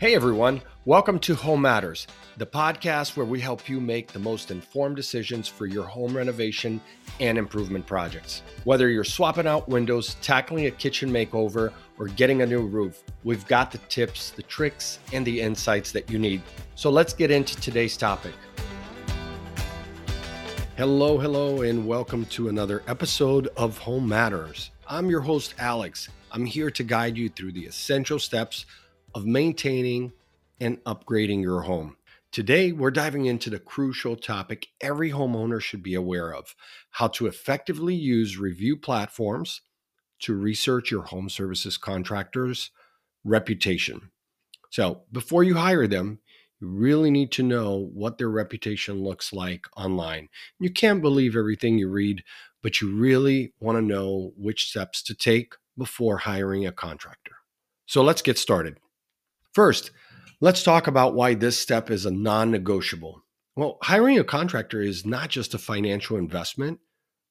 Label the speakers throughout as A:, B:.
A: Hey everyone, welcome to Home Matters, the podcast where we help you make the most informed decisions for your home renovation and improvement projects. Whether you're swapping out windows, tackling a kitchen makeover, or getting a new roof, we've got the tips, the tricks, and the insights that you need. So let's get into today's topic. Hello, hello, and welcome to another episode of Home Matters. I'm your host, Alex. I'm here to guide you through the essential steps of maintaining and upgrading your home. Today, we're diving into the crucial topic every homeowner should be aware of how to effectively use review platforms to research your home services contractor's reputation. So, before you hire them, you really need to know what their reputation looks like online. You can't believe everything you read, but you really want to know which steps to take before hiring a contractor. So, let's get started. First, let's talk about why this step is a non negotiable. Well, hiring a contractor is not just a financial investment,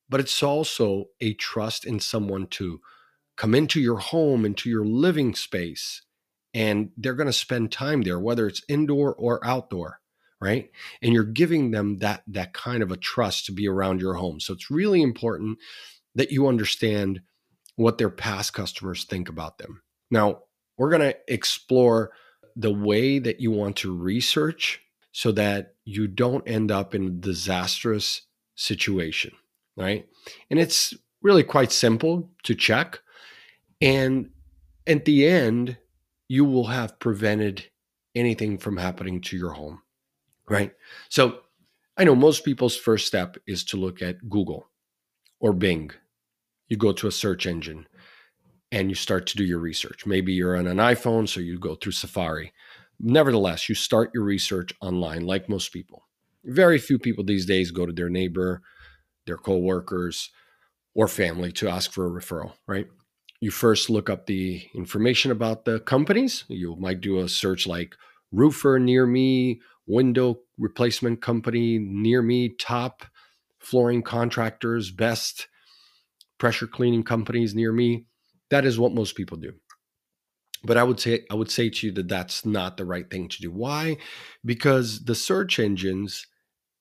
A: but it's also a trust in someone to come into your home, into your living space, and they're going to spend time there, whether it's indoor or outdoor, right? And you're giving them that that kind of a trust to be around your home. So it's really important that you understand what their past customers think about them. Now, we're going to explore the way that you want to research so that you don't end up in a disastrous situation, right? And it's really quite simple to check. And at the end, you will have prevented anything from happening to your home, right? So I know most people's first step is to look at Google or Bing. You go to a search engine and you start to do your research. Maybe you're on an iPhone, so you go through Safari. Nevertheless, you start your research online, like most people. Very few people these days go to their neighbor, their coworkers, or family to ask for a referral, right? You first look up the information about the companies. You might do a search like roofer near me, window replacement company near me, top flooring contractors, best pressure cleaning companies near me that is what most people do. But I would say I would say to you that that's not the right thing to do. Why? Because the search engines,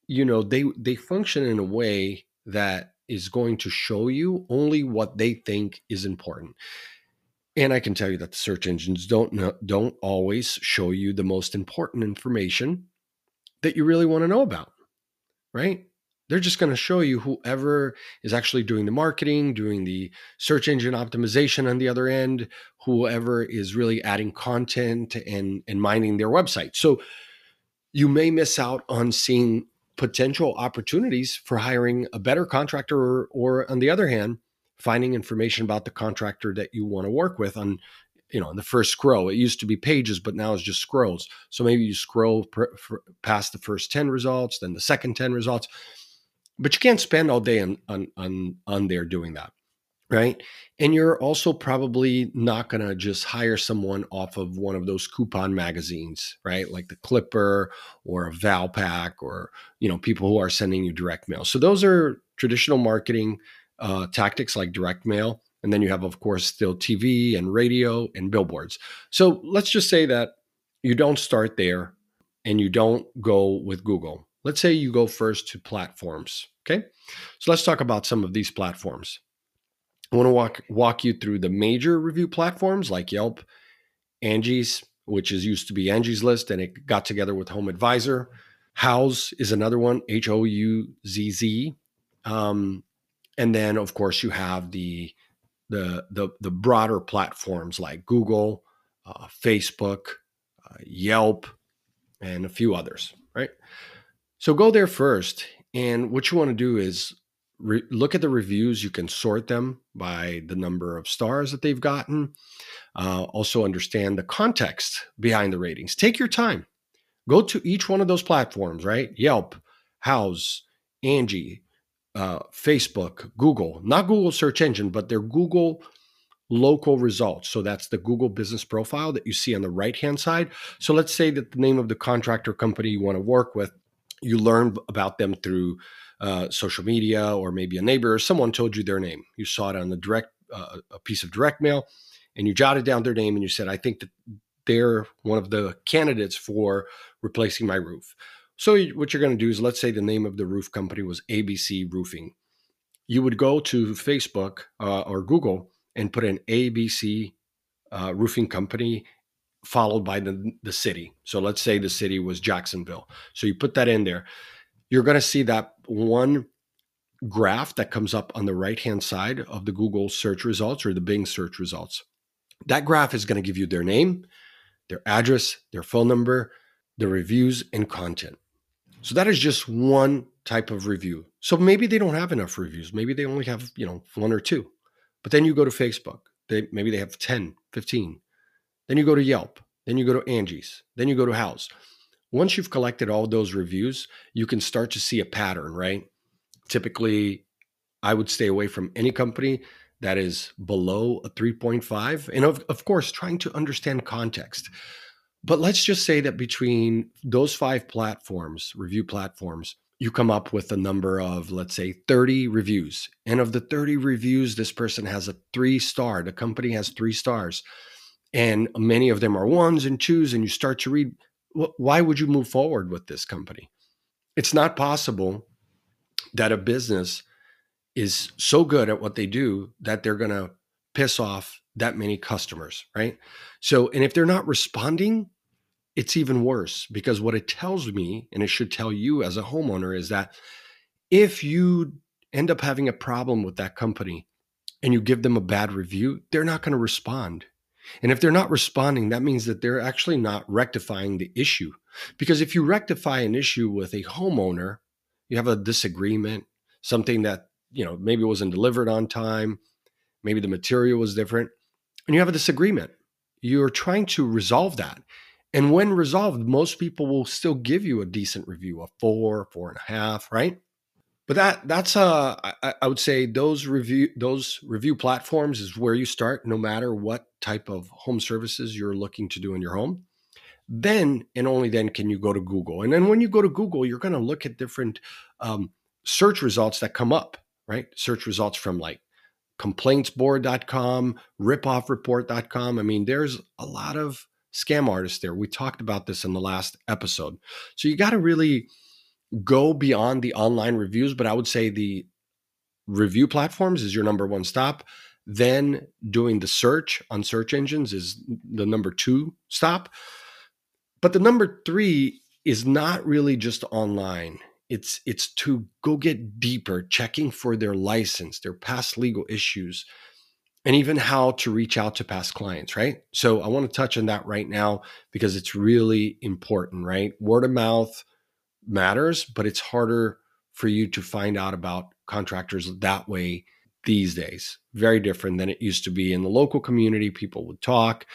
A: you know, they they function in a way that is going to show you only what they think is important. And I can tell you that the search engines don't know, don't always show you the most important information that you really want to know about, right? They're just going to show you whoever is actually doing the marketing, doing the search engine optimization on the other end, whoever is really adding content and, and minding their website. So you may miss out on seeing potential opportunities for hiring a better contractor or, or on the other hand, finding information about the contractor that you want to work with on you know, in the first scroll. It used to be pages, but now it's just scrolls. So maybe you scroll past the first 10 results, then the second 10 results but you can't spend all day on on on, on there doing that right? And you're also probably not going to just hire someone off of one of those coupon magazines right? Like the clipper or a valpak or you know people who are sending you direct mail. So those are traditional marketing uh, tactics like direct mail. And then you have of course still tv and radio and billboards. So let's just say that you don't start there and you don't go with google Let's say you go first to platforms. Okay. So let's talk about some of these platforms. I want to walk walk you through the major review platforms like Yelp, Angie's, which is used to be Angie's List, and it got together with Home Advisor. Houzz is another one, H O U Z Z. Um, and then, of course, you have the the the, the broader platforms like Google, uh, Facebook, uh, Yelp, and a few others. Right. So go there first. And what you want to do is re- look at the reviews. You can sort them by the number of stars that they've gotten. Uh, also, understand the context behind the ratings. Take your time. Go to each one of those platforms, right? Yelp, Houzz, Angie, uh, Facebook, Google, not Google search engine, but their Google local results. So that's the Google business profile that you see on the right hand side. So let's say that the name of the contractor company you want to work with you learn about them through uh, social media or maybe a neighbor or someone told you their name. You saw it on the direct uh, a piece of direct mail, and you jotted down their name and you said, "I think that they're one of the candidates for replacing my roof. So what you're going to do is let's say the name of the roof company was ABC Roofing. You would go to Facebook uh, or Google and put an ABC uh, roofing company followed by the, the city. So let's say the city was Jacksonville. So you put that in there. You're going to see that one graph that comes up on the right hand side of the Google search results or the Bing search results. That graph is going to give you their name, their address, their phone number, the reviews, and content. So that is just one type of review. So maybe they don't have enough reviews. Maybe they only have, you know, one or two. But then you go to Facebook. They maybe they have 10, 15. Then you go to Yelp. Then you go to Angie's. Then you go to Houzz. Once you've collected all those reviews, you can start to see a pattern, right? Typically, I would stay away from any company that is below a 3.5. And of, of course, trying to understand context. But let's just say that between those five platforms, review platforms, you come up with a number of, let's say, 30 reviews. And of the 30 reviews, this person has a three star. The company has three stars. And many of them are ones and twos. And you start to read, why would you move forward with this company? It's not possible that a business is so good at what they do that they're going to piss off that many customers, right? So, and if they're not responding, it's even worse because what it tells me, and it should tell you as a homeowner, is that if you end up having a problem with that company and you give them a bad review, they're not going to respond. And if they're not responding, that means that they're actually not rectifying the issue. Because if you rectify an issue with a homeowner, you have a disagreement, something that, you know, maybe wasn't delivered on time, maybe the material was different, and you have a disagreement. You're trying to resolve that. And when resolved, most people will still give you a decent review, a four, four and a half, right? But that that's uh I, I would say those review those review platforms is where you start, no matter what type of home services you're looking to do in your home. Then and only then can you go to Google. And then when you go to Google, you're going to look at different um, search results that come up, right? Search results from like complaintsboard.com, ripoffreport.com. I mean, there's a lot of scam artists there. We talked about this in the last episode. So you got to really go beyond the online reviews, but I would say the review platforms is your number one stop. Then doing the search on search engines is the number two stop. But the number three is not really just online. It's it's to go get deeper, checking for their license, their past legal issues, and even how to reach out to past clients, right? So I want to touch on that right now because it's really important, right? Word of mouth matters, but it's harder for you to find out about contractors that way these days. Very different than it used to be in the local community. People would talk,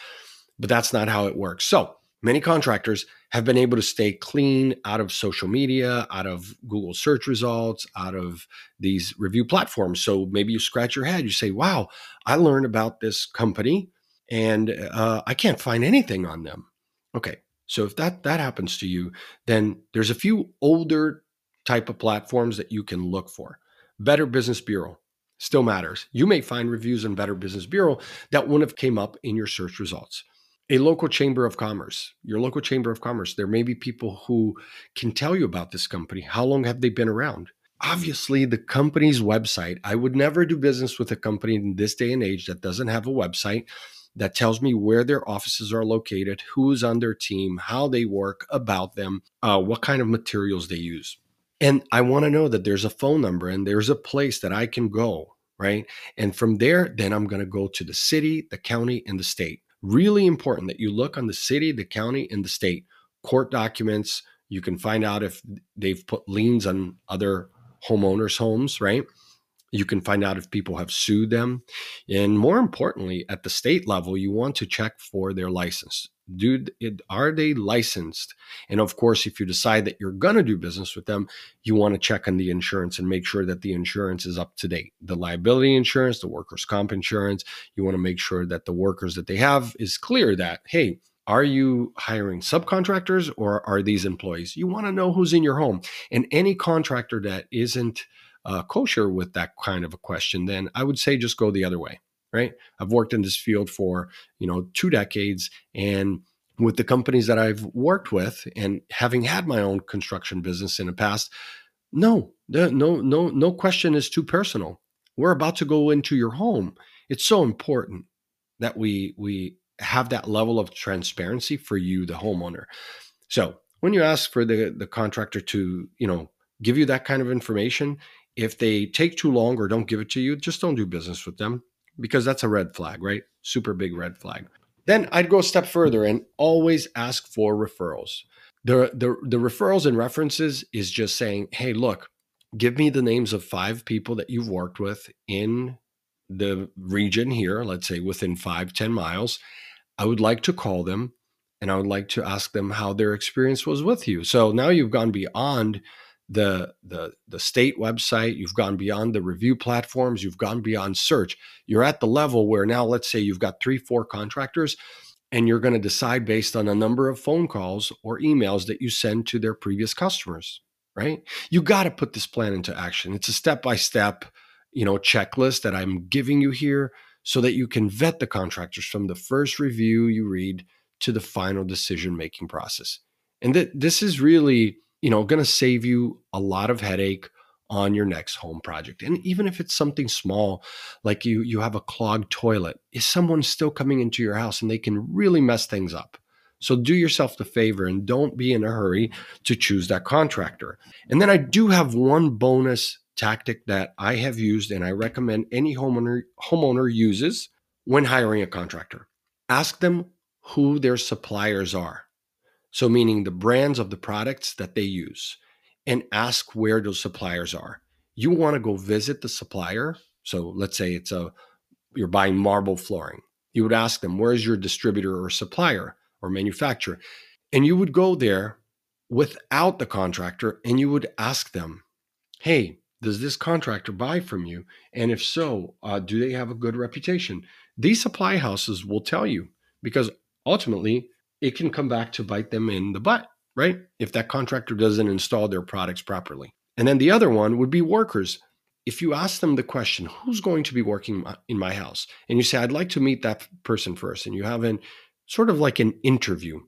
A: but that's not how it works. So many contractors have been able to stay clean out of social media, out of Google search results, out of these review platforms. So maybe you scratch your head, you say, wow, I learned about this company and uh, I can't find anything on them. Okay. So if that that happens to you, then there's a few older type of platforms that you can look for. Better Business Bureau still matters. You may find reviews on Better Business Bureau that wouldn't have came up in your search results a local chamber of commerce, your local chamber of commerce, there may be people who can tell you about this company. How long have they been around? Obviously, the company's website, I would never do business with a company in this day and age that doesn't have a website that tells me where their offices are located, who's on their team, how they work, about them, uh, what kind of materials they use. And I want to know that there's a phone number and there's a place that I can go, right? And from there, then I'm going to go to the city, the county, and the state Really important that you look on the city, the county, and the state court documents. You can find out if they've put liens on other homeowners' homes, right? You can find out if people have sued them. And more importantly, at the state level, you want to check for their license. Do are they licensed? And of course if you decide that you're going to do business with them you want to check on the insurance and make sure that the insurance is up to date. The liability insurance the workers comp insurance you want to make sure that the workers that they have is clear that hey are you hiring subcontractors or are these employees? You want to know who's in your home. And any contractor that isn't uh, kosher with that kind of a question then i would say just go the other way right? I've worked in this field for, you know, two decades and with the companies that I've worked with and having had my own construction business in the past, no, no, no, no question is too personal. We're about to go into your home. It's so important that we we have that level of transparency for you, the homeowner. So when you ask for the the contractor to, you know, give you that kind of information, if they take too long or don't give it to you, just don't do business with them because that's a red flag, right? Super big red flag. Then I'd go a step further and always ask for referrals. The, the, the referrals and references is just saying, hey, look, give me the names of five people that you've worked with in the region here, let's say within five ten miles. I would like to call them and I would like to ask them how their experience was with you. So now you've gone beyond the the the state website you've gone beyond the review platforms you've gone beyond search. You're at the level where now let's say you've got 3 4 contractors and you're going to decide based on a number of phone calls or emails that you send to their previous customers right? You got to put this plan into action. It's a step by step you know checklist that I'm giving you here so that you can vet the contractors from the first review you read to the final decision making process. And th- this is really you know, going to save you a lot of headache on your next home project. And even if it's something small, like you you have a clogged toilet, is someone still coming into your house and they can really mess things up. So do yourself the favor and don't be in a hurry to choose that contractor. And then I do have one bonus tactic that I have used and I recommend any homeowner homeowner uses when hiring a contractor. Ask them who their suppliers are. So, meaning the brands of the products that they use, and ask where those suppliers are. You want to go visit the supplier. So, let's say it's a you're buying marble flooring. You would ask them, where's your distributor or supplier or manufacturer? And you would go there without the contractor and you would ask them, hey, does this contractor buy from you? And if so, uh, do they have a good reputation? These supply houses will tell you because ultimately it can come back to bite them in the butt, right? If that contractor doesn't install their products properly. And then the other one would be workers. If you ask them the question, who's going to be working in my house? And you say, I'd like to meet that person first, and you have an sort of like an interview,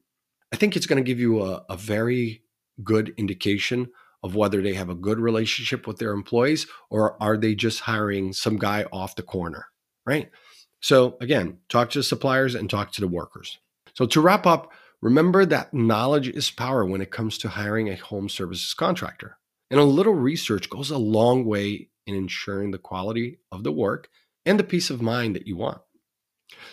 A: I think it's going to give you a, a very good indication of whether they have a good relationship with their employees or are they just hiring some guy off the corner, right? So again, talk to the suppliers and talk to the workers. So, to wrap up, remember that knowledge is power when it comes to hiring a home services contractor. And a little research goes a long way in ensuring the quality of the work and the peace of mind that you want.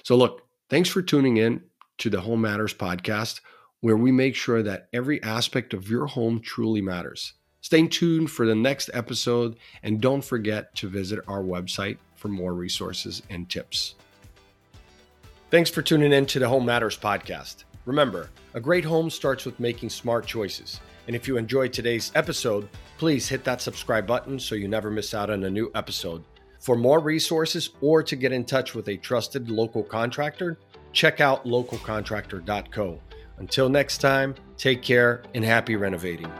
A: So, look, thanks for tuning in to the Home Matters podcast, where we make sure that every aspect of your home truly matters. Stay tuned for the next episode and don't forget to visit our website for more resources and tips. Thanks for tuning in to the Home Matters podcast. Remember, a great home starts with making smart choices. And if you enjoyed today's episode, please hit that subscribe button so you never miss out on a new episode. For more resources or to get in touch with a trusted local contractor, check out localcontractor.co. Until next time, take care and happy renovating.